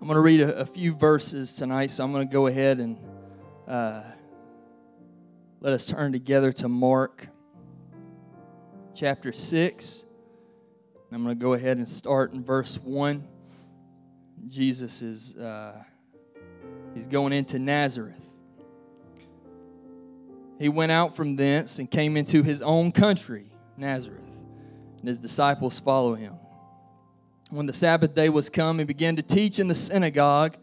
I'm going to read a, a, few verses tonight, so I'm going to go ahead and uh, let us turn together to Mark chapter 6. I'm going to go ahead and start in verse 1. Jesus is uh, he's going into Nazareth. He went out from thence and came into his own country, Nazareth, and his disciples follow him. When the Sabbath day was come, he began to teach in the synagogue,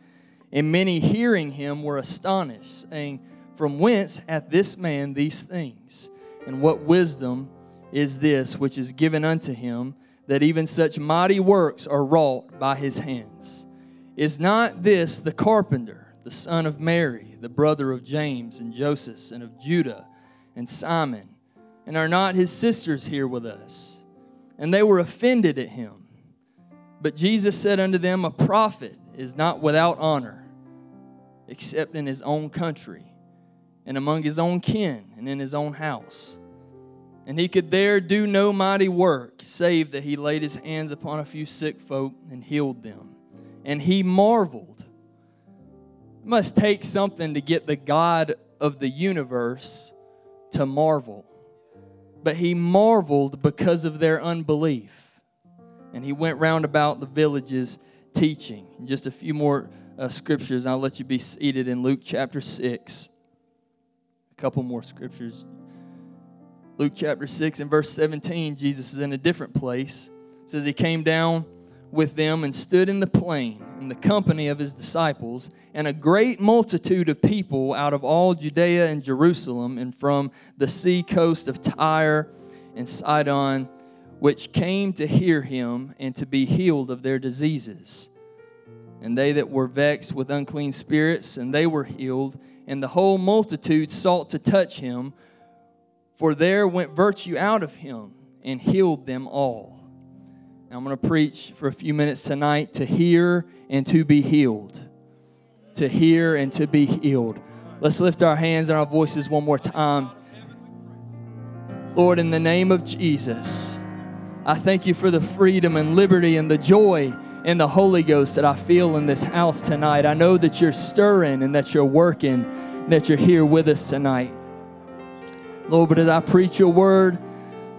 and many hearing him were astonished, saying, From whence hath this man these things? And what wisdom is this which is given unto him, that even such mighty works are wrought by his hands? Is not this the carpenter, the son of Mary, the brother of James and Joseph, and of Judah and Simon? And are not his sisters here with us? And they were offended at him. But Jesus said unto them, A prophet is not without honor, except in his own country, and among his own kin, and in his own house. And he could there do no mighty work, save that he laid his hands upon a few sick folk and healed them. And he marveled. It must take something to get the God of the universe to marvel. But he marveled because of their unbelief and he went round about the villages teaching. just a few more uh, scriptures, I'll let you be seated in Luke chapter 6. A couple more scriptures. Luke chapter 6 and verse 17, Jesus is in a different place. It says he came down with them and stood in the plain in the company of his disciples, and a great multitude of people out of all Judea and Jerusalem, and from the sea coast of Tyre and Sidon which came to hear him and to be healed of their diseases. And they that were vexed with unclean spirits, and they were healed, and the whole multitude sought to touch him, for there went virtue out of him and healed them all. Now I'm going to preach for a few minutes tonight to hear and to be healed. To hear and to be healed. Let's lift our hands and our voices one more time. Lord, in the name of Jesus. I thank you for the freedom and liberty and the joy and the Holy Ghost that I feel in this house tonight. I know that you're stirring and that you're working, that you're here with us tonight. Lord, but as I preach your word,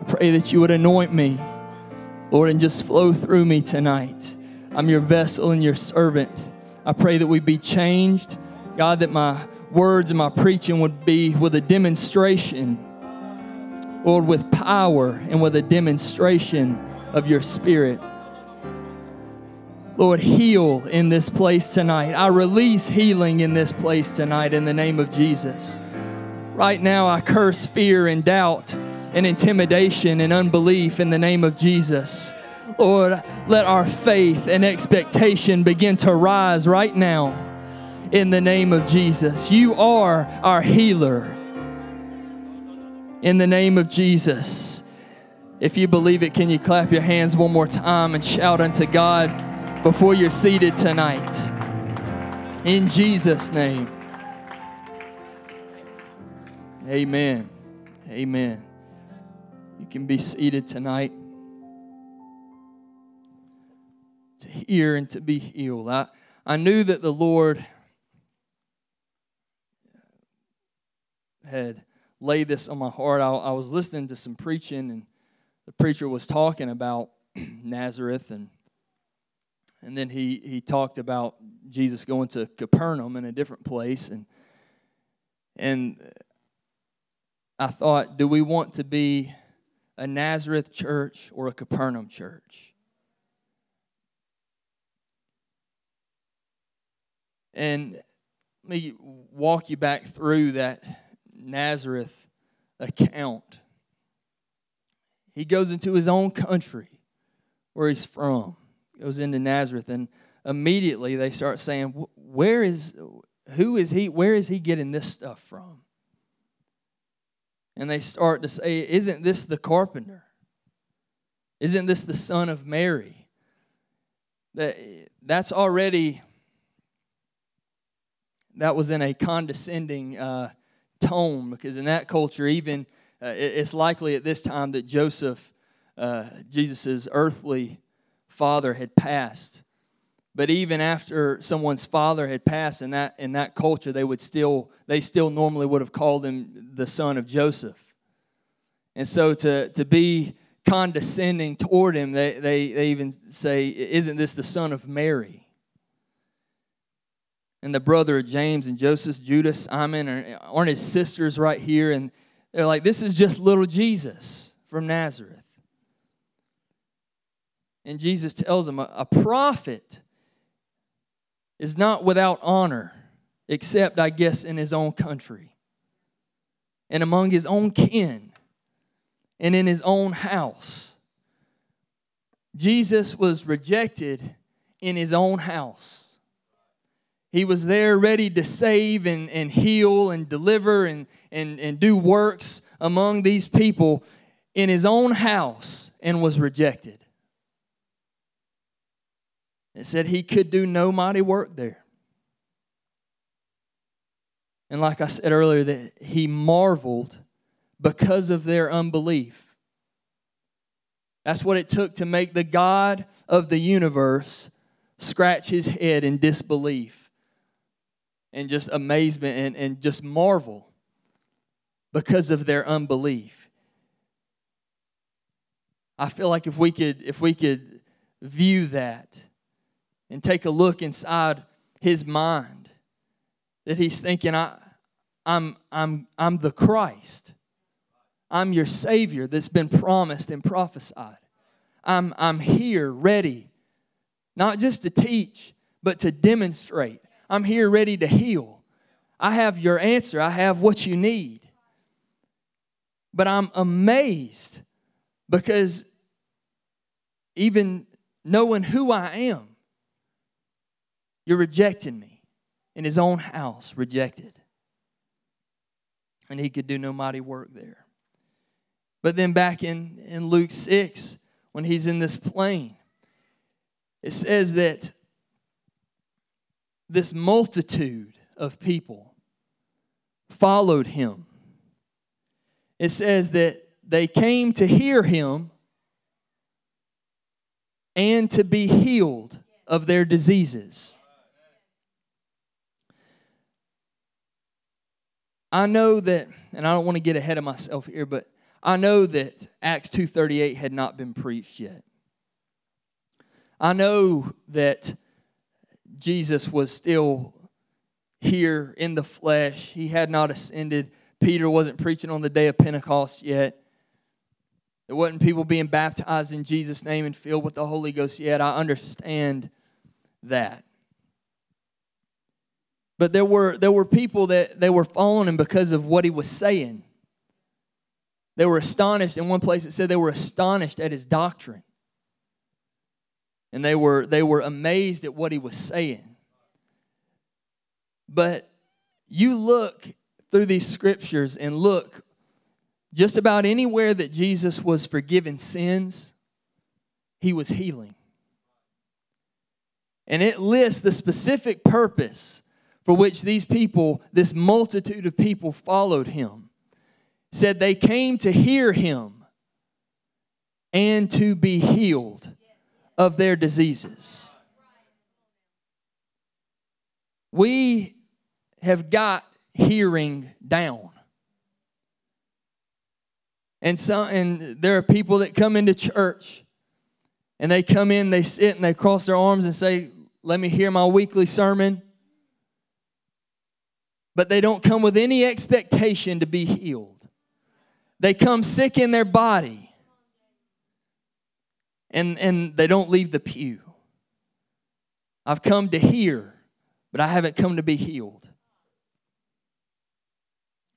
I pray that you would anoint me, Lord, and just flow through me tonight. I'm your vessel and your servant. I pray that we be changed. God, that my words and my preaching would be with a demonstration Lord, with power and with a demonstration of your spirit. Lord, heal in this place tonight. I release healing in this place tonight in the name of Jesus. Right now, I curse fear and doubt and intimidation and unbelief in the name of Jesus. Lord, let our faith and expectation begin to rise right now in the name of Jesus. You are our healer in the name of Jesus. If you believe it, can you clap your hands one more time and shout unto God before you're seated tonight? In Jesus' name. Amen. Amen. You can be seated tonight to hear and to be healed. I, I knew that the Lord had lay this on my heart. I, I was listening to some preaching, and the preacher was talking about Nazareth, and and then he he talked about Jesus going to Capernaum in a different place, and and I thought, do we want to be a Nazareth church or a Capernaum church? And let me walk you back through that Nazareth account. He goes into his own country where he's from, goes into Nazareth, and immediately they start saying, Where is, who is he, where is he getting this stuff from? And they start to say, Isn't this the carpenter? Isn't this the son of Mary? That, that's already, that was in a condescending uh, tone because in that culture, even uh, it's likely at this time that Joseph, uh, Jesus' earthly father, had passed. But even after someone's father had passed in that in that culture, they would still they still normally would have called him the son of Joseph. And so to, to be condescending toward him, they, they, they even say, Isn't this the son of Mary? And the brother of James and Joseph, Judas, Simon, aren't his sisters right here? And they're like, This is just little Jesus from Nazareth. And Jesus tells them, a prophet is not without honor, except, I guess, in his own country and among his own kin and in his own house. Jesus was rejected in his own house. He was there ready to save and, and heal and deliver and, and, and do works among these people in his own house and was rejected. It said he could do no mighty work there. And like I said earlier, that he marveled because of their unbelief. That's what it took to make the God of the universe scratch his head in disbelief and just amazement and, and just marvel because of their unbelief. I feel like if we could if we could view that and take a look inside his mind that he's thinking I I'm I'm I'm the Christ. I'm your Savior that's been promised and prophesied. I'm, I'm here ready, not just to teach, but to demonstrate. I'm here ready to heal. I have your answer, I have what you need. But I'm amazed because even knowing who I am, you're rejecting me in his own house, rejected. And he could do no mighty work there. But then back in, in Luke 6, when he's in this plain, it says that this multitude of people followed him. It says that they came to hear him and to be healed of their diseases. I know that, and I don't want to get ahead of myself here, but I know that Acts 2:38 had not been preached yet. I know that Jesus was still here in the flesh. He had not ascended. Peter wasn't preaching on the day of Pentecost yet. There wasn't people being baptized in Jesus' name and filled with the Holy Ghost yet. I understand that. But there were, there were people that they were following him because of what he was saying. They were astonished. In one place it said they were astonished at his doctrine. And they were, they were amazed at what he was saying. But you look through these scriptures and look just about anywhere that Jesus was forgiving sins, he was healing. And it lists the specific purpose for which these people, this multitude of people, followed him said they came to hear him and to be healed of their diseases. We have got hearing down. And so and there are people that come into church and they come in, they sit and they cross their arms and say, Let me hear my weekly sermon. But they don't come with any expectation to be healed. They come sick in their body and, and they don't leave the pew. I've come to hear, but I haven't come to be healed.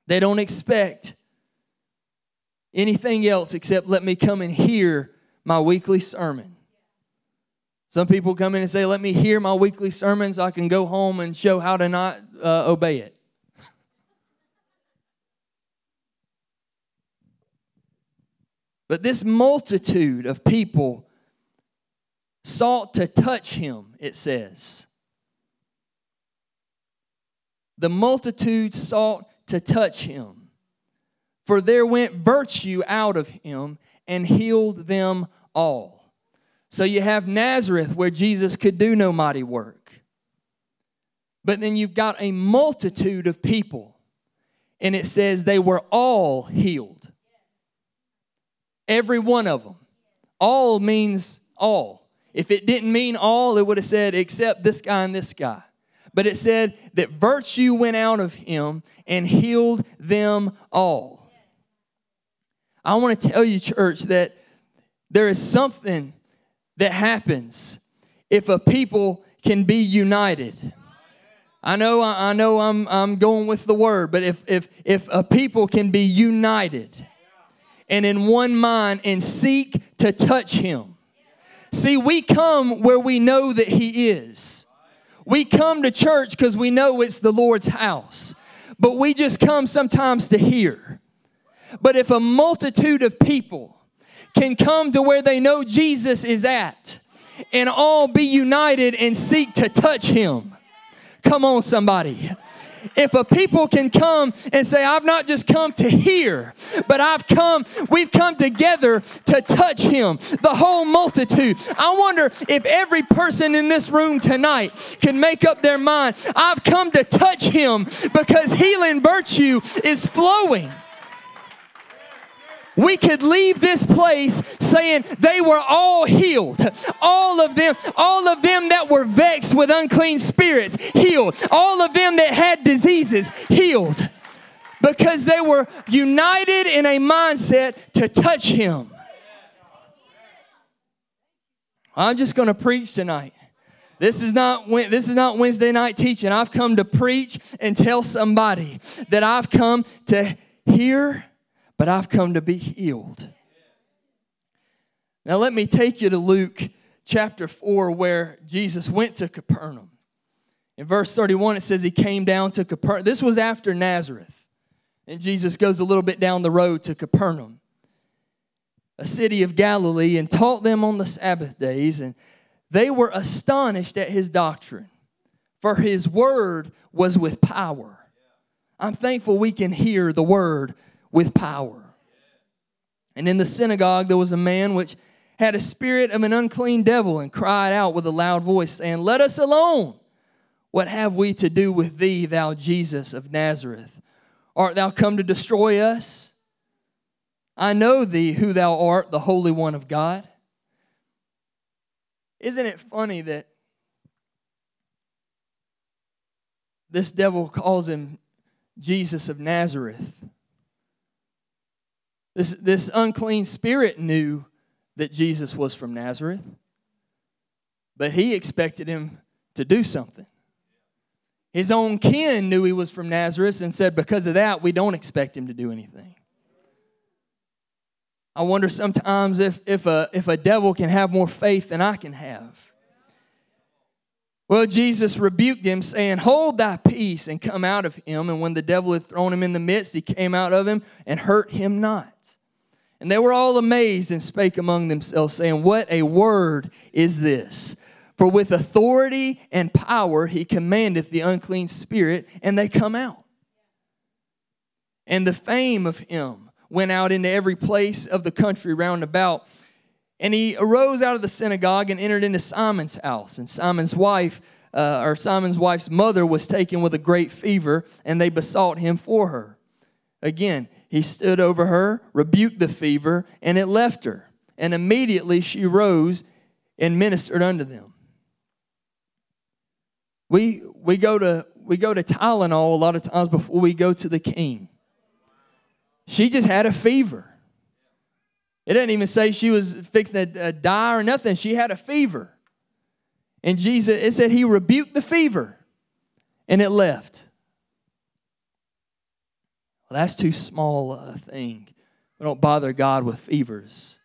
They don't expect anything else except let me come and hear my weekly sermon. Some people come in and say, Let me hear my weekly sermon so I can go home and show how to not uh, obey it. But this multitude of people sought to touch him, it says. The multitude sought to touch him, for there went virtue out of him and healed them all. So you have Nazareth where Jesus could do no mighty work. But then you've got a multitude of people, and it says they were all healed. Every one of them. All means all. If it didn't mean all, it would have said except this guy and this guy. But it said that virtue went out of him and healed them all. I want to tell you, church, that there is something that happens if a people can be united. I know, I know I'm, I'm going with the word, but if, if, if a people can be united and in one mind and seek to touch him. See, we come where we know that he is. We come to church because we know it's the Lord's house, but we just come sometimes to hear. But if a multitude of people can come to where they know Jesus is at and all be united and seek to touch him, come on, somebody if a people can come and say, I've not just come to hear, but I've come, we've come together to touch him, the whole multitude. I wonder if every person in this room tonight can make up their mind, I've come to touch him because healing virtue is flowing we could leave this place saying they were all healed. All of them, all of them that were vexed with unclean spirits, healed. All of them that had diseases, healed. Because they were united in a mindset to touch him. I'm just going to preach tonight. This is not this is not Wednesday night teaching. I've come to preach and tell somebody that I've come to hear but I've come to be healed. Now, let me take you to Luke chapter 4, where Jesus went to Capernaum. In verse 31, it says he came down to Capernaum. This was after Nazareth. And Jesus goes a little bit down the road to Capernaum, a city of Galilee, and taught them on the Sabbath days. And they were astonished at his doctrine, for his word was with power. I'm thankful we can hear the word with power. And in the synagogue there was a man which had a spirit of an unclean devil and cried out with a loud voice, saying, Let us alone. What have we to do with thee, thou Jesus of Nazareth? Art thou come to destroy us? I know thee, who thou art, the Holy One of God. Isn't it funny that this devil calls him Jesus of Nazareth? This, this unclean spirit knew that Jesus was from Nazareth, but he expected him to do something. His own kin knew he was from Nazareth and said, Because of that, we don't expect him to do anything. I wonder sometimes if, if, a, if a devil can have more faith than I can have. Well, Jesus rebuked him, saying, Hold thy peace and come out of him. And when the devil had thrown him in the midst, he came out of him and hurt him not. And they were all amazed and spake among themselves, saying, What a word is this! For with authority and power he commandeth the unclean spirit, and they come out. And the fame of him went out into every place of the country round about. And he arose out of the synagogue and entered into Simon's house. And Simon's wife, uh, or Simon's wife's mother, was taken with a great fever, and they besought him for her. Again, he stood over her, rebuked the fever, and it left her. And immediately she rose and ministered unto them. We, we, go to, we go to Tylenol a lot of times before we go to the king. She just had a fever. It didn't even say she was fixing to uh, die or nothing. She had a fever. And Jesus, it said he rebuked the fever and it left. Well, that's too small a thing. We don't bother God with fevers.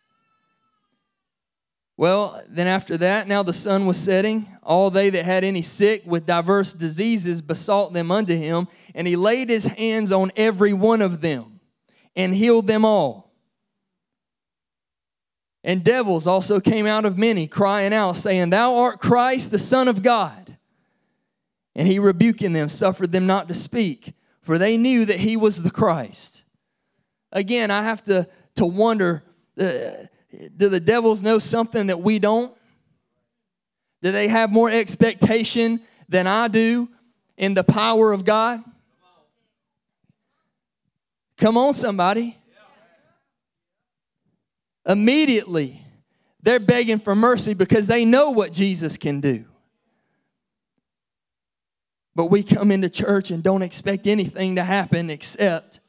Well, then after that, now the sun was setting. All they that had any sick with diverse diseases besought them unto him, and he laid his hands on every one of them and healed them all. And devils also came out of many, crying out, saying, Thou art Christ, the Son of God. And he rebuking them, suffered them not to speak, for they knew that he was the Christ. Again, I have to, to wonder uh, do the devils know something that we don't? Do they have more expectation than I do in the power of God? Come on, somebody. Immediately, they're begging for mercy because they know what Jesus can do. But we come into church and don't expect anything to happen except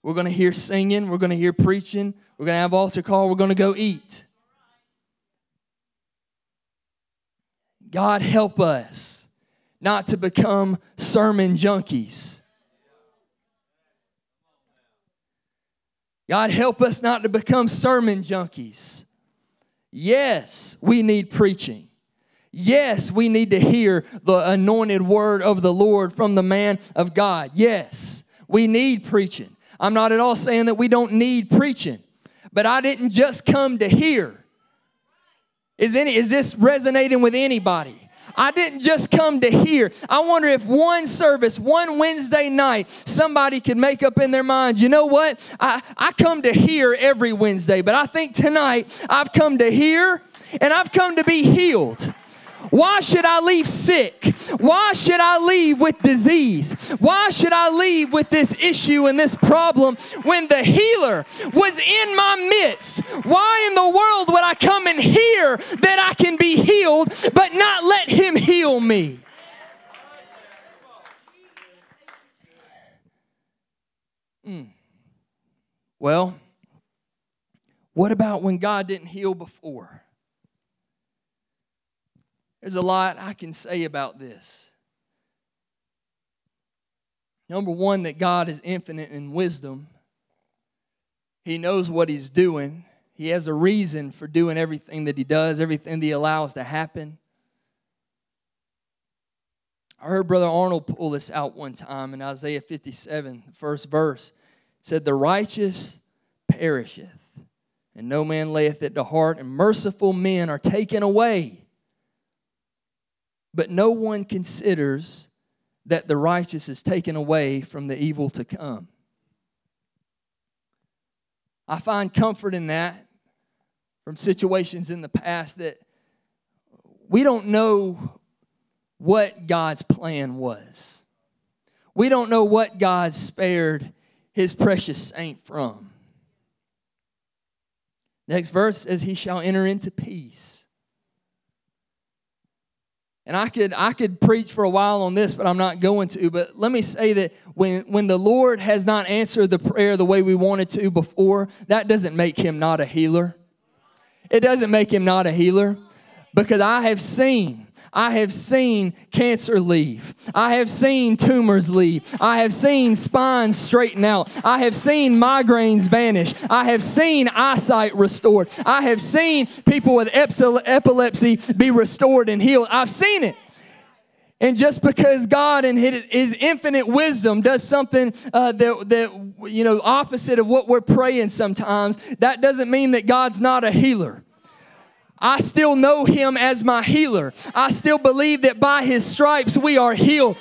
we're going to hear singing, we're going to hear preaching, we're going to have altar call, we're going to go eat. God help us not to become sermon junkies. God help us not to become sermon junkies. Yes, we need preaching. Yes, we need to hear the anointed word of the Lord from the man of God. Yes, we need preaching. I'm not at all saying that we don't need preaching, but I didn't just come to hear. Is, any, is this resonating with anybody? I didn't just come to hear. I wonder if one service, one Wednesday night, somebody could make up in their mind, you know what? I, I come to hear every Wednesday, but I think tonight I've come to hear and I've come to be healed. Why should I leave sick? Why should I leave with disease? Why should I leave with this issue and this problem when the healer was in my midst? Why in the world would I come and hear that I can be healed but not let him heal me? Mm. Well, what about when God didn't heal before? There's a lot I can say about this. Number one, that God is infinite in wisdom. He knows what He's doing. He has a reason for doing everything that He does, everything that He allows to happen. I heard Brother Arnold pull this out one time in Isaiah 57, the first verse. Said, The righteous perisheth, and no man layeth it to heart, and merciful men are taken away but no one considers that the righteous is taken away from the evil to come. I find comfort in that from situations in the past that we don't know what God's plan was. We don't know what God spared his precious saint from. Next verse says, He shall enter into peace. And I could I could preach for a while on this, but I'm not going to. But let me say that when when the Lord has not answered the prayer the way we wanted to before, that doesn't make him not a healer. It doesn't make him not a healer because I have seen I have seen cancer leave. I have seen tumors leave. I have seen spines straighten out. I have seen migraines vanish. I have seen eyesight restored. I have seen people with epilepsy be restored and healed. I've seen it. And just because God in His infinite wisdom does something uh, that, that, you know, opposite of what we're praying sometimes, that doesn't mean that God's not a healer. I still know him as my healer. I still believe that by his stripes we are healed.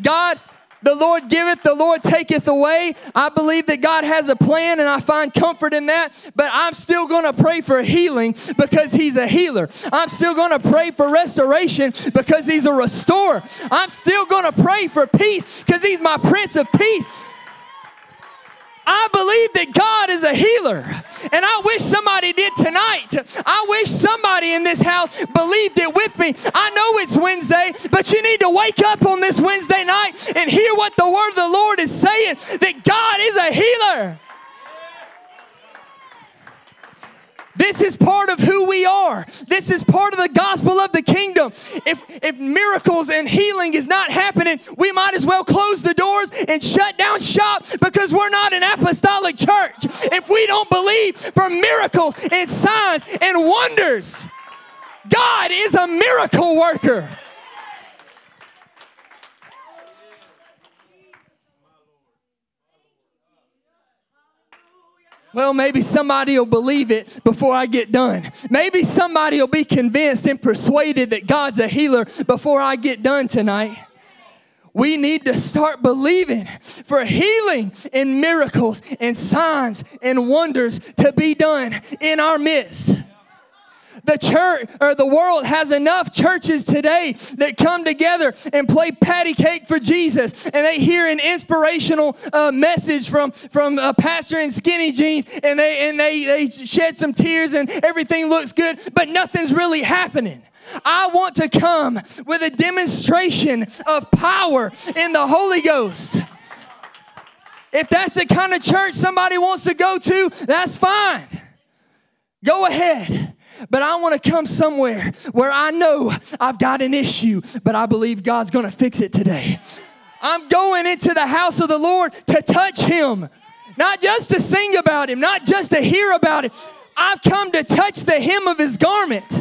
God, the Lord giveth, the Lord taketh away. I believe that God has a plan and I find comfort in that, but I'm still going to pray for healing because He's a healer. I'm still going to pray for restoration because He's a restorer. I'm still going to pray for peace because He's my Prince of Peace. I believe that God is a healer. And I wish somebody did tonight. I wish somebody in this house believed it with me. I know it's Wednesday, but you need to wake up on this Wednesday night and hear what the word of the Lord is saying that God is a healer. This is part of who we are. This is part of the gospel of the kingdom. If, if miracles and healing is not happening, we might as well close the doors and shut down shop because we're not an apostolic church. If we don't believe for miracles and signs and wonders, God is a miracle worker. Well, maybe somebody will believe it before I get done. Maybe somebody will be convinced and persuaded that God's a healer before I get done tonight. We need to start believing for healing and miracles and signs and wonders to be done in our midst the church or the world has enough churches today that come together and play patty cake for Jesus and they hear an inspirational uh, message from from a pastor in skinny jeans and they and they they shed some tears and everything looks good but nothing's really happening. I want to come with a demonstration of power in the Holy Ghost. If that's the kind of church somebody wants to go to, that's fine. Go ahead. But I want to come somewhere where I know I've got an issue, but I believe God's going to fix it today. I'm going into the house of the Lord to touch Him, not just to sing about Him, not just to hear about Him. I've come to touch the hem of His garment.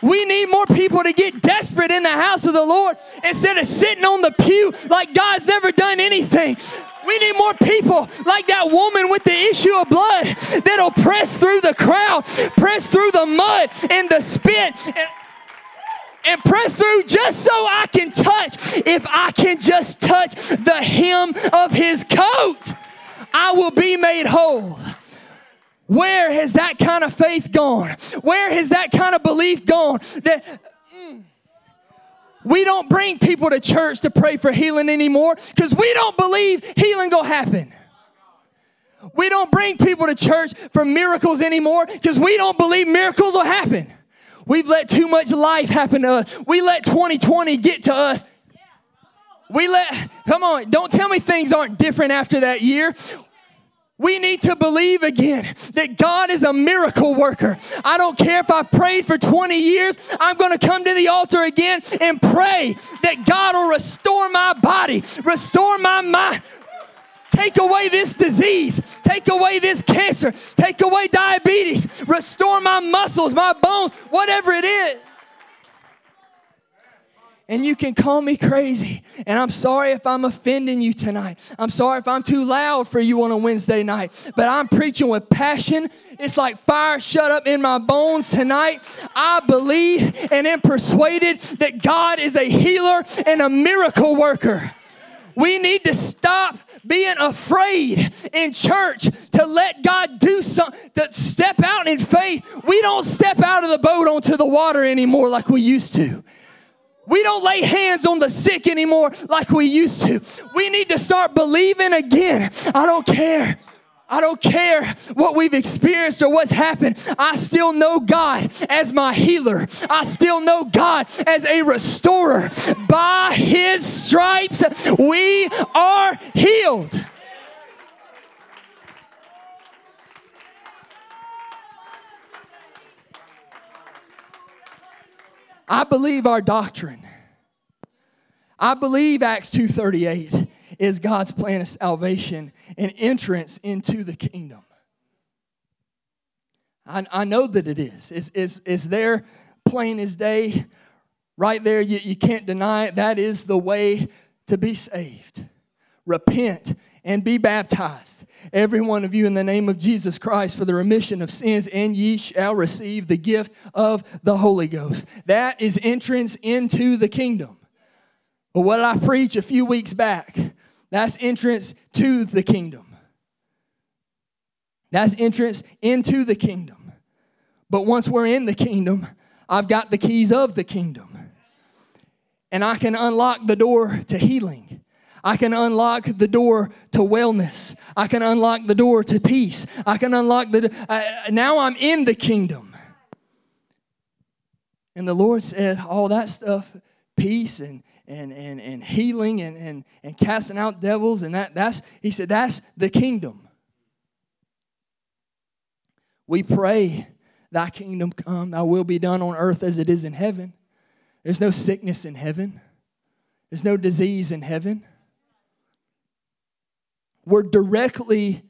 We need more people to get desperate in the house of the Lord instead of sitting on the pew like God's never done anything. We need more people like that woman with the issue of blood that'll press through the crowd, press through the mud and the spit. And, and press through just so I can touch. If I can just touch the hem of his coat, I will be made whole. Where has that kind of faith gone? Where has that kind of belief gone? That we don't bring people to church to pray for healing anymore because we don't believe healing gonna happen. We don't bring people to church for miracles anymore because we don't believe miracles will happen. We've let too much life happen to us. We let 2020 get to us. We let, come on, don't tell me things aren't different after that year. We need to believe again that God is a miracle worker. I don't care if I prayed for 20 years, I'm going to come to the altar again and pray that God will restore my body, restore my mind. Take away this disease. Take away this cancer. Take away diabetes. Restore my muscles, my bones, whatever it is and you can call me crazy. And I'm sorry if I'm offending you tonight. I'm sorry if I'm too loud for you on a Wednesday night. But I'm preaching with passion. It's like fire shut up in my bones tonight. I believe and am persuaded that God is a healer and a miracle worker. We need to stop being afraid in church to let God do something, to step out in faith. We don't step out of the boat onto the water anymore like we used to. We don't lay hands on the sick anymore like we used to. We need to start believing again. I don't care. I don't care what we've experienced or what's happened. I still know God as my healer. I still know God as a restorer. By his stripes, we are healed. I believe our doctrine. I believe Acts 2:38 is God's plan of salvation and entrance into the kingdom. I, I know that it is. It's, it's, it's there plain as day. Right there, you, you can't deny it. That is the way to be saved. Repent and be baptized every one of you in the name of Jesus Christ for the remission of sins, and ye shall receive the gift of the Holy Ghost. That is entrance into the kingdom. But what did I preach a few weeks back? That's entrance to the kingdom. That's entrance into the kingdom. But once we're in the kingdom, I've got the keys of the kingdom. And I can unlock the door to healing. I can unlock the door to wellness. I can unlock the door to peace. I can unlock the. Uh, now I'm in the kingdom. And the Lord said, all that stuff, peace and and and, and healing and, and and casting out devils and that that's he said that's the kingdom. We pray, Thy kingdom come, Thy will be done on earth as it is in heaven. There's no sickness in heaven. There's no disease in heaven we're directly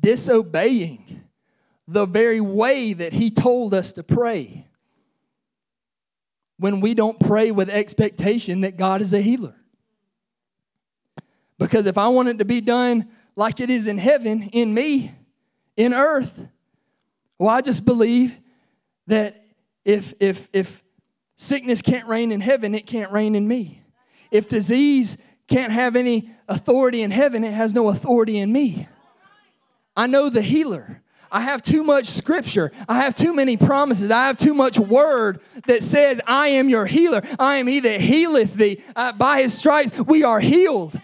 disobeying the very way that He told us to pray when we don't pray with expectation that God is a healer. Because if I want it to be done like it is in heaven, in me, in earth, well, I just believe that if, if, if sickness can't reign in heaven, it can't reign in me. If disease can't have any authority in heaven, it has no authority in me. I know the healer. I have too much scripture. I have too many promises. I have too much word that says, I am your healer. I am he that healeth thee. Uh, by his stripes we are healed.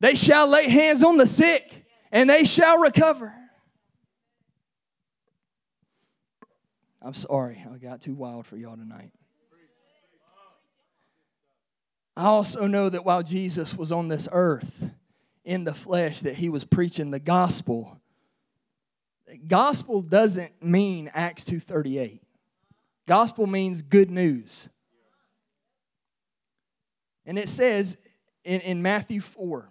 They shall lay hands on the sick and they shall recover. I'm sorry, I got too wild for y'all tonight. I also know that while Jesus was on this earth in the flesh, that he was preaching the gospel. Gospel doesn't mean Acts 2:38. Gospel means good news. And it says in, in Matthew 4,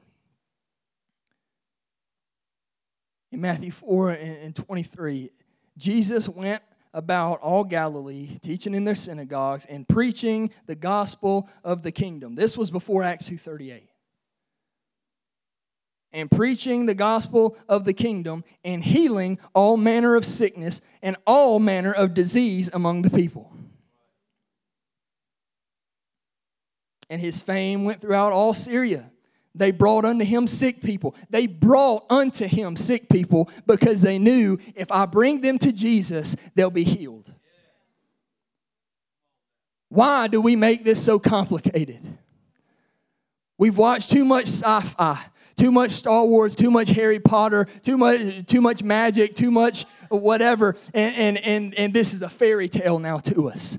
in Matthew 4 and 23, Jesus went about all Galilee, teaching in their synagogues and preaching the gospel of the kingdom. This was before Acts 2:38. And preaching the gospel of the kingdom and healing all manner of sickness and all manner of disease among the people. And his fame went throughout all Syria they brought unto him sick people. They brought unto him sick people because they knew if I bring them to Jesus, they'll be healed. Why do we make this so complicated? We've watched too much sci fi, too much Star Wars, too much Harry Potter, too much, too much magic, too much whatever, and, and, and, and this is a fairy tale now to us.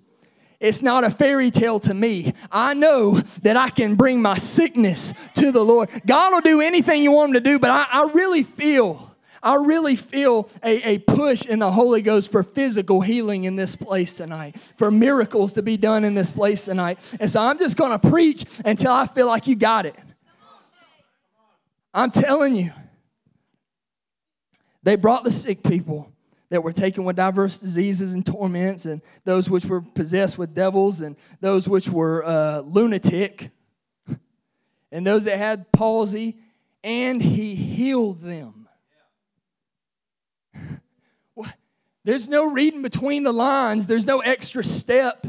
It's not a fairy tale to me. I know that I can bring my sickness to the Lord. God will do anything you want Him to do, but I, I really feel. I really feel a, a push in the Holy Ghost for physical healing in this place tonight, for miracles to be done in this place tonight. And so I'm just going to preach until I feel like you got it. I'm telling you. They brought the sick people that were taken with diverse diseases and torments, and those which were possessed with devils, and those which were uh, lunatic, and those that had palsy, and he healed them. There's no reading between the lines, there's no extra step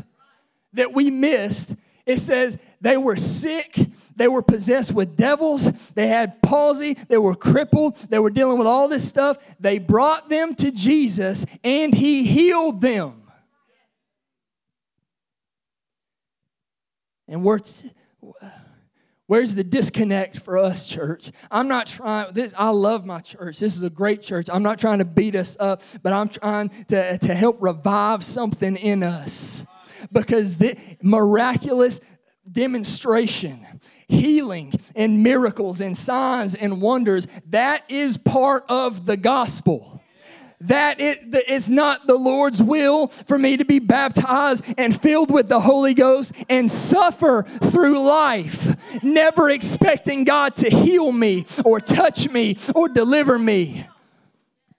that we missed. It says they were sick they were possessed with devils. They had palsy. They were crippled. They were dealing with all this stuff. They brought them to Jesus and he healed them. And we're, where's the disconnect for us, church? I'm not trying, this, I love my church. This is a great church. I'm not trying to beat us up, but I'm trying to, to help revive something in us because the miraculous demonstration healing and miracles and signs and wonders. That is part of the gospel that it is not the Lord's will for me to be baptized and filled with the Holy Ghost and suffer through life, never expecting God to heal me or touch me or deliver me.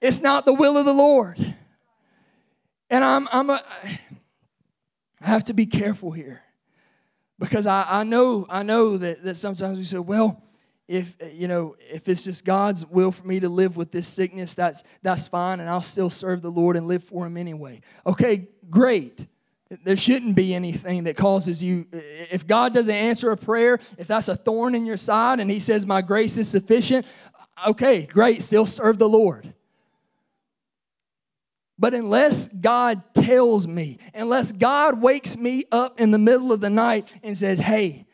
It's not the will of the Lord. And I'm, I'm a, I have to be careful here because I, I know I know that, that sometimes we say, well, if you know if it's just God's will for me to live with this sickness, that's that's fine, and I'll still serve the Lord and live for Him anyway. Okay, great. There shouldn't be anything that causes you. If God doesn't answer a prayer, if that's a thorn in your side, and He says, "My grace is sufficient," okay, great. Still serve the Lord. But unless God tells me, unless God wakes me up in the middle of the night and says, hey,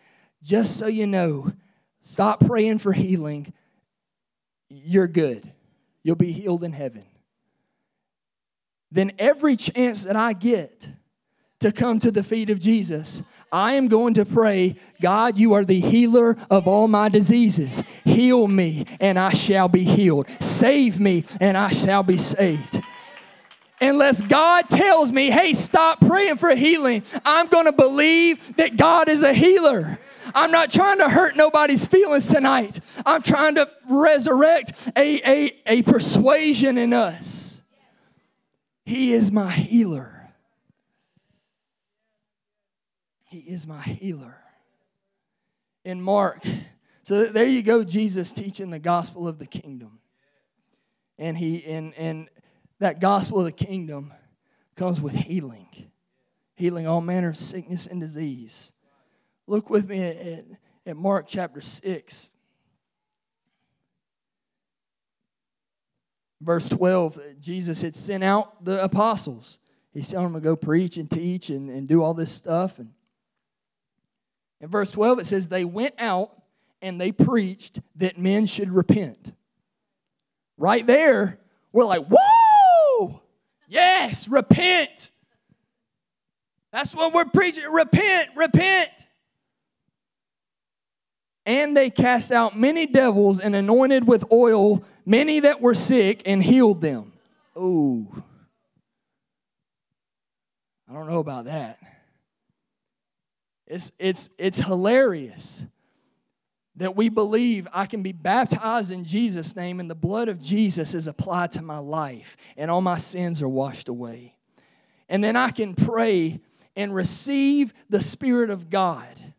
just so you know, stop praying for healing, you're good. You'll be healed in heaven. Then every chance that I get to come to the feet of Jesus, I am going to pray, God, you are the healer of all my diseases. Heal me, and I shall be healed. Save me, and I shall be saved unless God tells me, hey, stop praying for healing, I'm going to believe that God is a healer. I'm not trying to hurt nobody's feelings tonight. I'm trying to resurrect a, a, a persuasion in us. He is my healer. He is my healer. In Mark, so there you go, Jesus teaching the gospel of the kingdom. And he and and that gospel of the kingdom comes with healing, healing all manner of sickness and disease. Look with me at, at, at Mark chapter 6. Verse 12, Jesus had sent out the apostles. He's telling them to go preach and teach and, and do all this stuff. And in verse 12, it says, They went out and they preached that men should repent. Right there, we're like, Whoa! Yes, repent. That's what we're preaching. Repent, repent. And they cast out many devils and anointed with oil many that were sick and healed them. Oh, I don't know about that. It's, it's, it's hilarious that we believe I can be baptized in Jesus' name and the blood of Jesus is applied to my life and all my sins are washed away. And then I can pray and receive the Spirit of God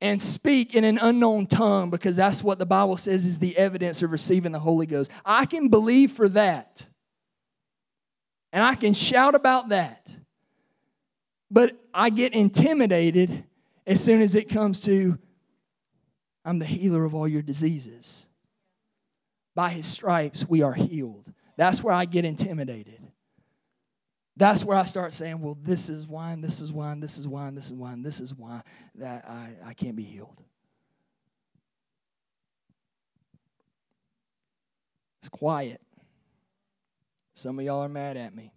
and speak in an unknown tongue because that's what the Bible says is the evidence of receiving the Holy Ghost. I can believe for that. And I can shout about that. But I get intimidated as soon as it comes to, I'm the healer of all your diseases. By his stripes, we are healed. That's where I get intimidated. That's where I start saying, well, this is why, this is why, this is why, this is why, this is why that I, I can't be healed. It's quiet. Some of y'all are mad at me.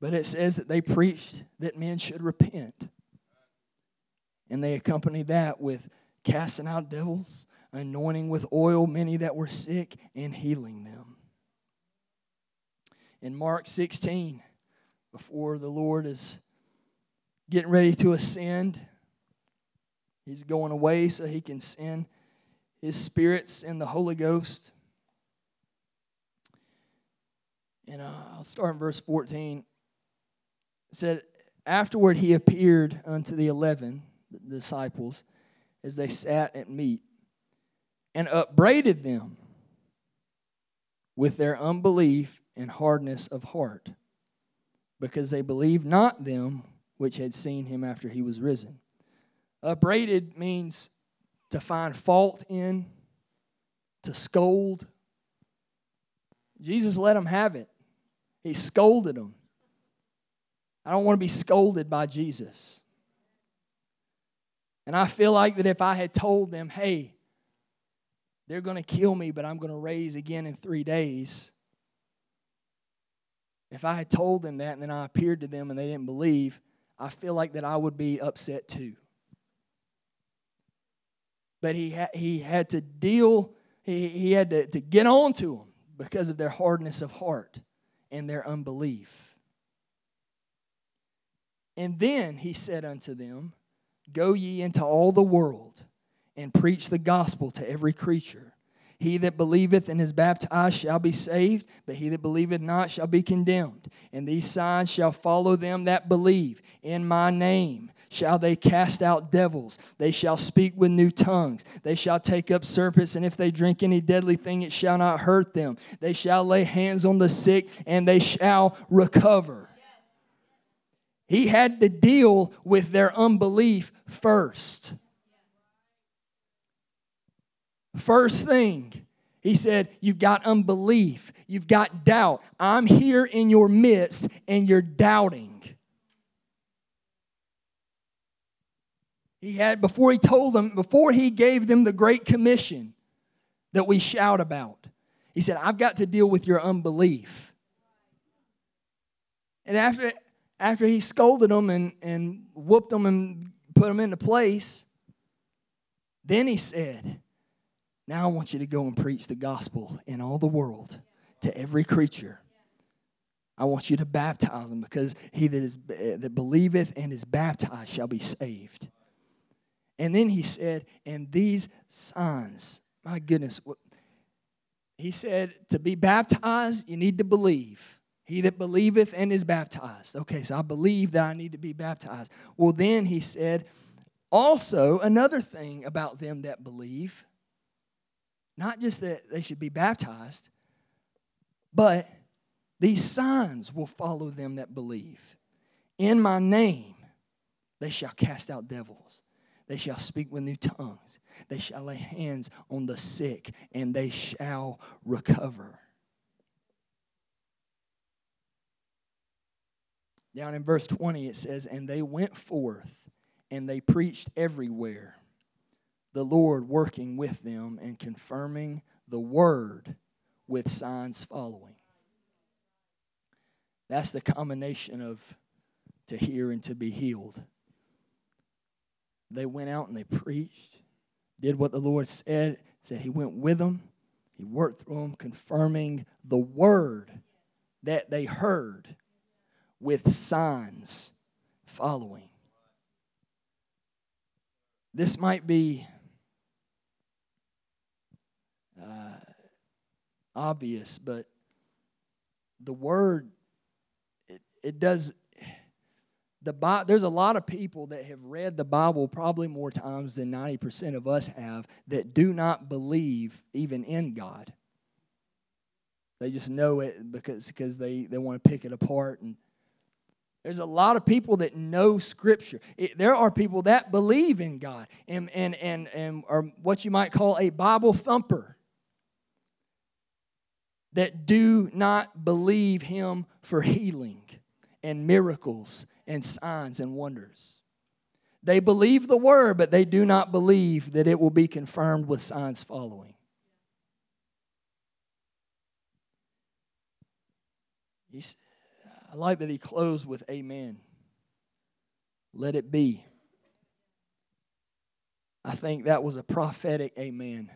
But it says that they preached that men should repent. And they accompanied that with casting out devils, anointing with oil many that were sick, and healing them. In Mark 16, before the Lord is getting ready to ascend, he's going away so he can send his spirits and the Holy Ghost. And uh, I'll start in verse 14 said, Afterward he appeared unto the eleven the disciples as they sat at meat and upbraided them with their unbelief and hardness of heart because they believed not them which had seen him after he was risen. Upbraided means to find fault in, to scold. Jesus let them have it. He scolded them. I don't want to be scolded by Jesus. And I feel like that if I had told them, hey, they're going to kill me, but I'm going to raise again in three days. If I had told them that and then I appeared to them and they didn't believe, I feel like that I would be upset too. But he, ha- he had to deal, he, he had to, to get on to them because of their hardness of heart and their unbelief. And then he said unto them, Go ye into all the world and preach the gospel to every creature. He that believeth and is baptized shall be saved, but he that believeth not shall be condemned. And these signs shall follow them that believe. In my name shall they cast out devils. They shall speak with new tongues. They shall take up serpents, and if they drink any deadly thing, it shall not hurt them. They shall lay hands on the sick, and they shall recover. He had to deal with their unbelief first. First thing, he said, You've got unbelief, you've got doubt. I'm here in your midst, and you're doubting. He had, before he told them, before he gave them the Great Commission that we shout about, he said, I've got to deal with your unbelief. And after after he scolded them and, and whooped them and put them into place, then he said, Now I want you to go and preach the gospel in all the world to every creature. I want you to baptize them because he that, is, that believeth and is baptized shall be saved. And then he said, And these signs, my goodness, he said, To be baptized, you need to believe. He that believeth and is baptized. Okay, so I believe that I need to be baptized. Well, then he said, also another thing about them that believe, not just that they should be baptized, but these signs will follow them that believe. In my name, They shall cast out devils. They shall speak with new tongues. They shall lay hands on the sick, and they shall recover. Down in verse 20, it says, And they went forth and they preached everywhere, the Lord working with them and confirming the word with signs following. That's the combination of to hear and to be healed. They went out and they preached, did what the Lord said, said He went with them, He worked through them, confirming the word that they heard with signs following. This might be uh, obvious, but the word it, it does the Bible, there's a lot of people that have read the Bible probably more times than 90% of us have that do not believe even in God. They just know it because, because they, they want to pick it apart and there's a lot of people that know Scripture. It, there are people that believe in God and, and, and, and are what you might call a Bible thumper that do not believe Him for healing and miracles and signs and wonders. They believe the Word, but they do not believe that it will be confirmed with signs following. He's, I like that he closed with Amen. Let it be. I think that was a prophetic Amen.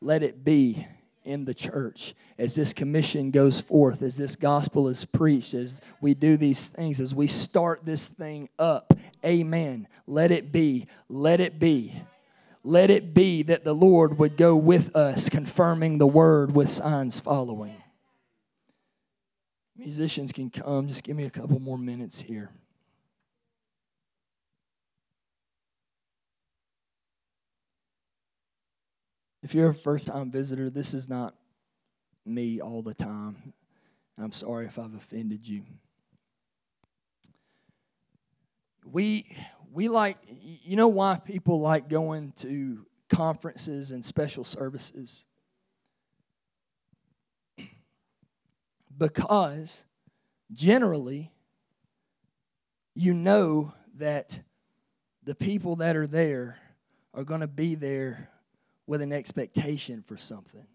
Let it be in the church as this commission goes forth, as this gospel is preached, as we do these things, as we start this thing up. Amen. Let it be. Let it be. Let it be that the Lord would go with us, confirming the word with signs following. Musicians can come. Just give me a couple more minutes here. If you're a first time visitor, this is not me all the time. I'm sorry if I've offended you. We we like you know why people like going to conferences and special services? Because generally you know that the people that are there are going to be there with an expectation for something.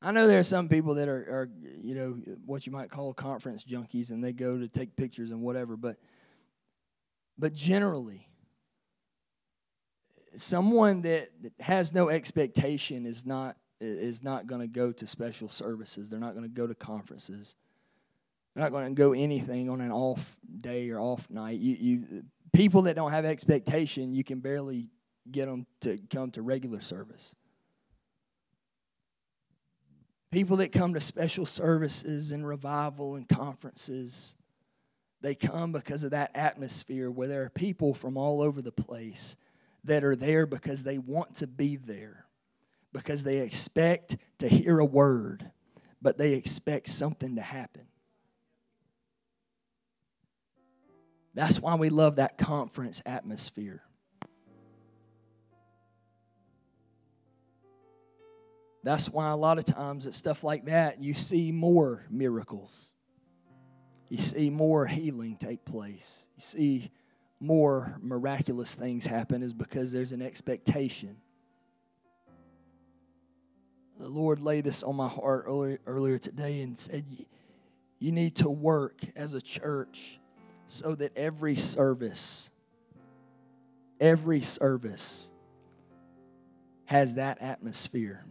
I know there are some people that are, are, you know, what you might call conference junkies, and they go to take pictures and whatever. But, but generally, someone that has no expectation is not is not going to go to special services. They're not going to go to conferences. They're not going to go anything on an off day or off night. You, you, people that don't have expectation, you can barely get them to come to regular service. People that come to special services and revival and conferences, they come because of that atmosphere where there are people from all over the place that are there because they want to be there because they expect to hear a word, but they expect something to happen. That's why we love that conference atmosphere. That's why a lot of times at stuff like that, you see more miracles. You see more healing take place. You see more miraculous things happen, is because there's an expectation the Lord laid this on my heart earlier, earlier today and said, You need to work as a church so that every service, every service has that atmosphere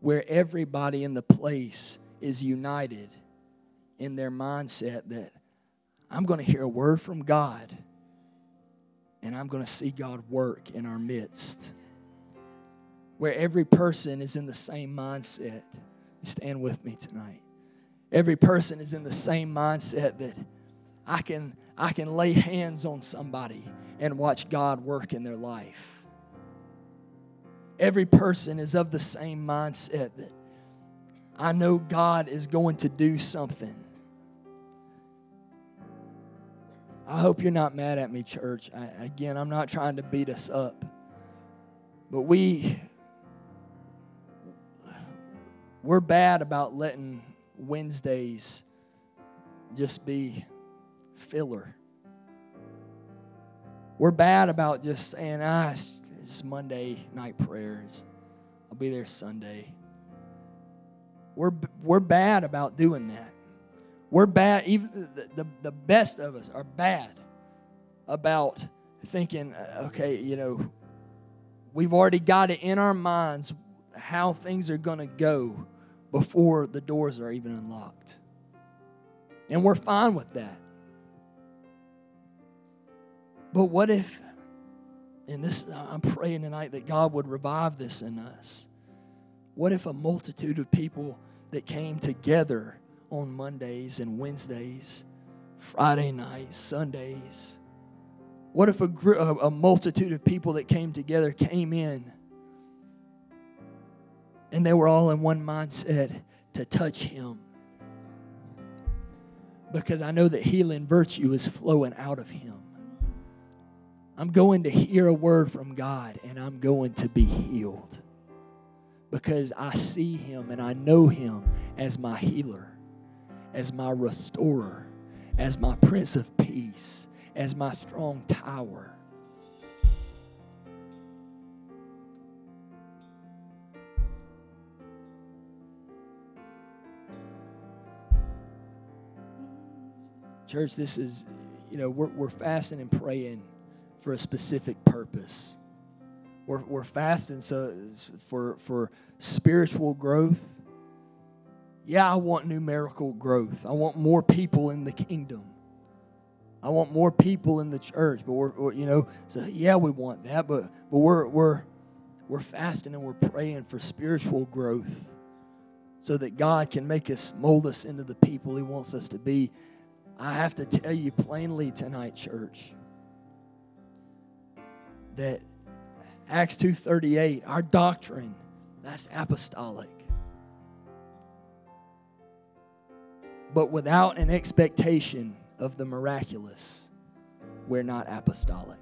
where everybody in the place is united in their mindset that I'm going to hear a word from God and I'm going to see God work in our midst where every person is in the same mindset. Stand with me tonight. Every person is in the same mindset that I can, I can lay hands on somebody and watch God work in their life. Every person is of the same mindset that I know God is going to do something. I hope you're not mad at me, church. I, again, I'm not trying to beat us up. But we we're bad about letting Wednesdays just be filler. We're bad about just saying, ah, it's, it's Monday night prayers. I'll be there Sunday. We're, we're bad about doing that. We're bad, even the, the, the best of us are bad about thinking, uh, okay, you know, we've already got it in our minds how things are going to go before the doors are even unlocked. And we're fine with that. But what if, and this, I'm praying tonight that God would revive this in us. What if a multitude of people that came together on Mondays and Wednesdays, Friday nights, Sundays, what if a, a multitude of people that came together came in and they were all in one mindset to touch him? Because I know that healing virtue is flowing out of him. I'm going to hear a word from God and I'm going to be healed because I see him and I know him as my healer, as my restorer, as my prince of peace as my strong tower. Church, this is, you know, we're, we're fasting and praying for a specific purpose. We're, we're fasting so for, for spiritual growth. Yeah, I want numerical growth. I want more people in the kingdom. I want more people in the church, but we're, we're, you know, so yeah, we want that, but but we're we're we're fasting and we're praying for spiritual growth, so that God can make us mold us into the people He wants us to be. I have to tell you plainly tonight, church, that Acts two thirty eight, our doctrine, that's apostolic. But without an expectation of the miraculous, we're not apostolic.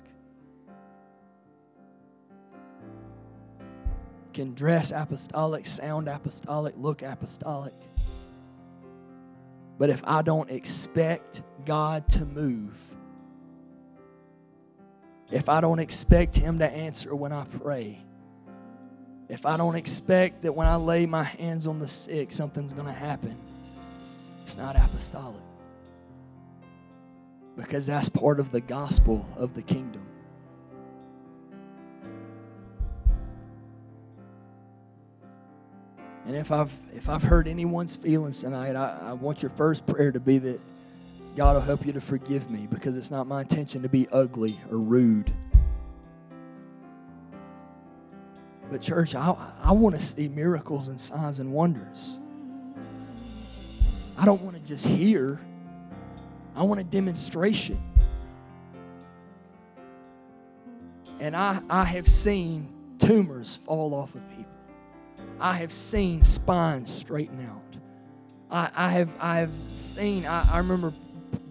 Can dress apostolic, sound apostolic, look apostolic. But if I don't expect God to move, if I don't expect Him to answer when I pray, if I don't expect that when I lay my hands on the sick, something's going to happen, it's not apostolic because that's part of the gospel of the kingdom. And if I've if I've hurt anyone's feelings tonight, I, I want your first prayer to be that God will help you to forgive me because it's not my intention to be ugly or rude. But, church, I, I want to see miracles and signs and wonders. I don't want to just hear, I want a demonstration. And I, I have seen tumors fall off of people. I have seen spines straighten out. I, I have I have seen, I, I remember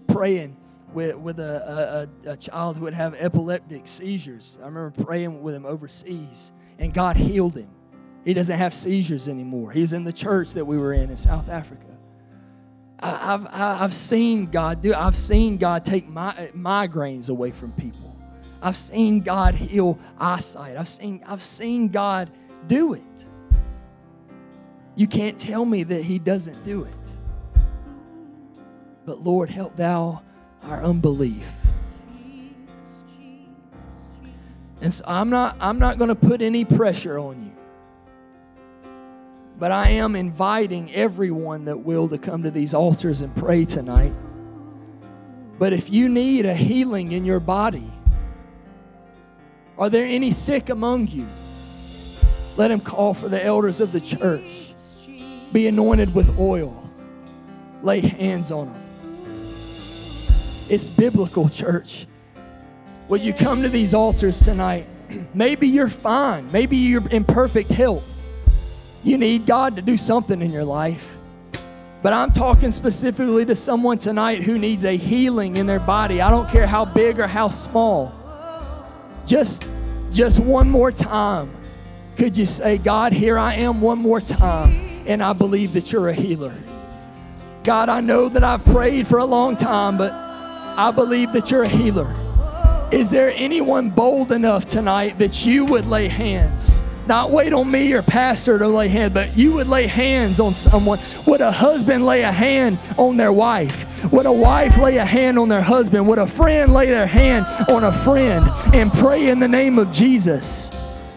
praying with, with a, a, a child who would have epileptic seizures. I remember praying with him overseas, and God healed him. He doesn't have seizures anymore. He's in the church that we were in in South Africa. I've, I've seen God do I've seen God take my, migraines away from people. I've seen God heal eyesight. I've seen, I've seen God do it. You can't tell me that He doesn't do it. But Lord, help thou our unbelief. And so I'm not I'm not going to put any pressure on you. But I am inviting everyone that will to come to these altars and pray tonight. But if you need a healing in your body, are there any sick among you? Let him call for the elders of the church. Be anointed with oil. Lay hands on them. It's biblical, church. Will you come to these altars tonight? Maybe you're fine. Maybe you're in perfect health. You need God to do something in your life. But I'm talking specifically to someone tonight who needs a healing in their body. I don't care how big or how small. Just just one more time. Could you say, God, here I am one more time, and I believe that you're a healer. God, I know that I've prayed for a long time, but I believe that you're a healer. Is there anyone bold enough tonight that you would lay hands? Not wait on me or pastor to lay hands, but you would lay hands on someone. Would a husband lay a hand on their wife? Would a wife lay a hand on their husband? Would a friend lay their hand on a friend and pray in the name of Jesus?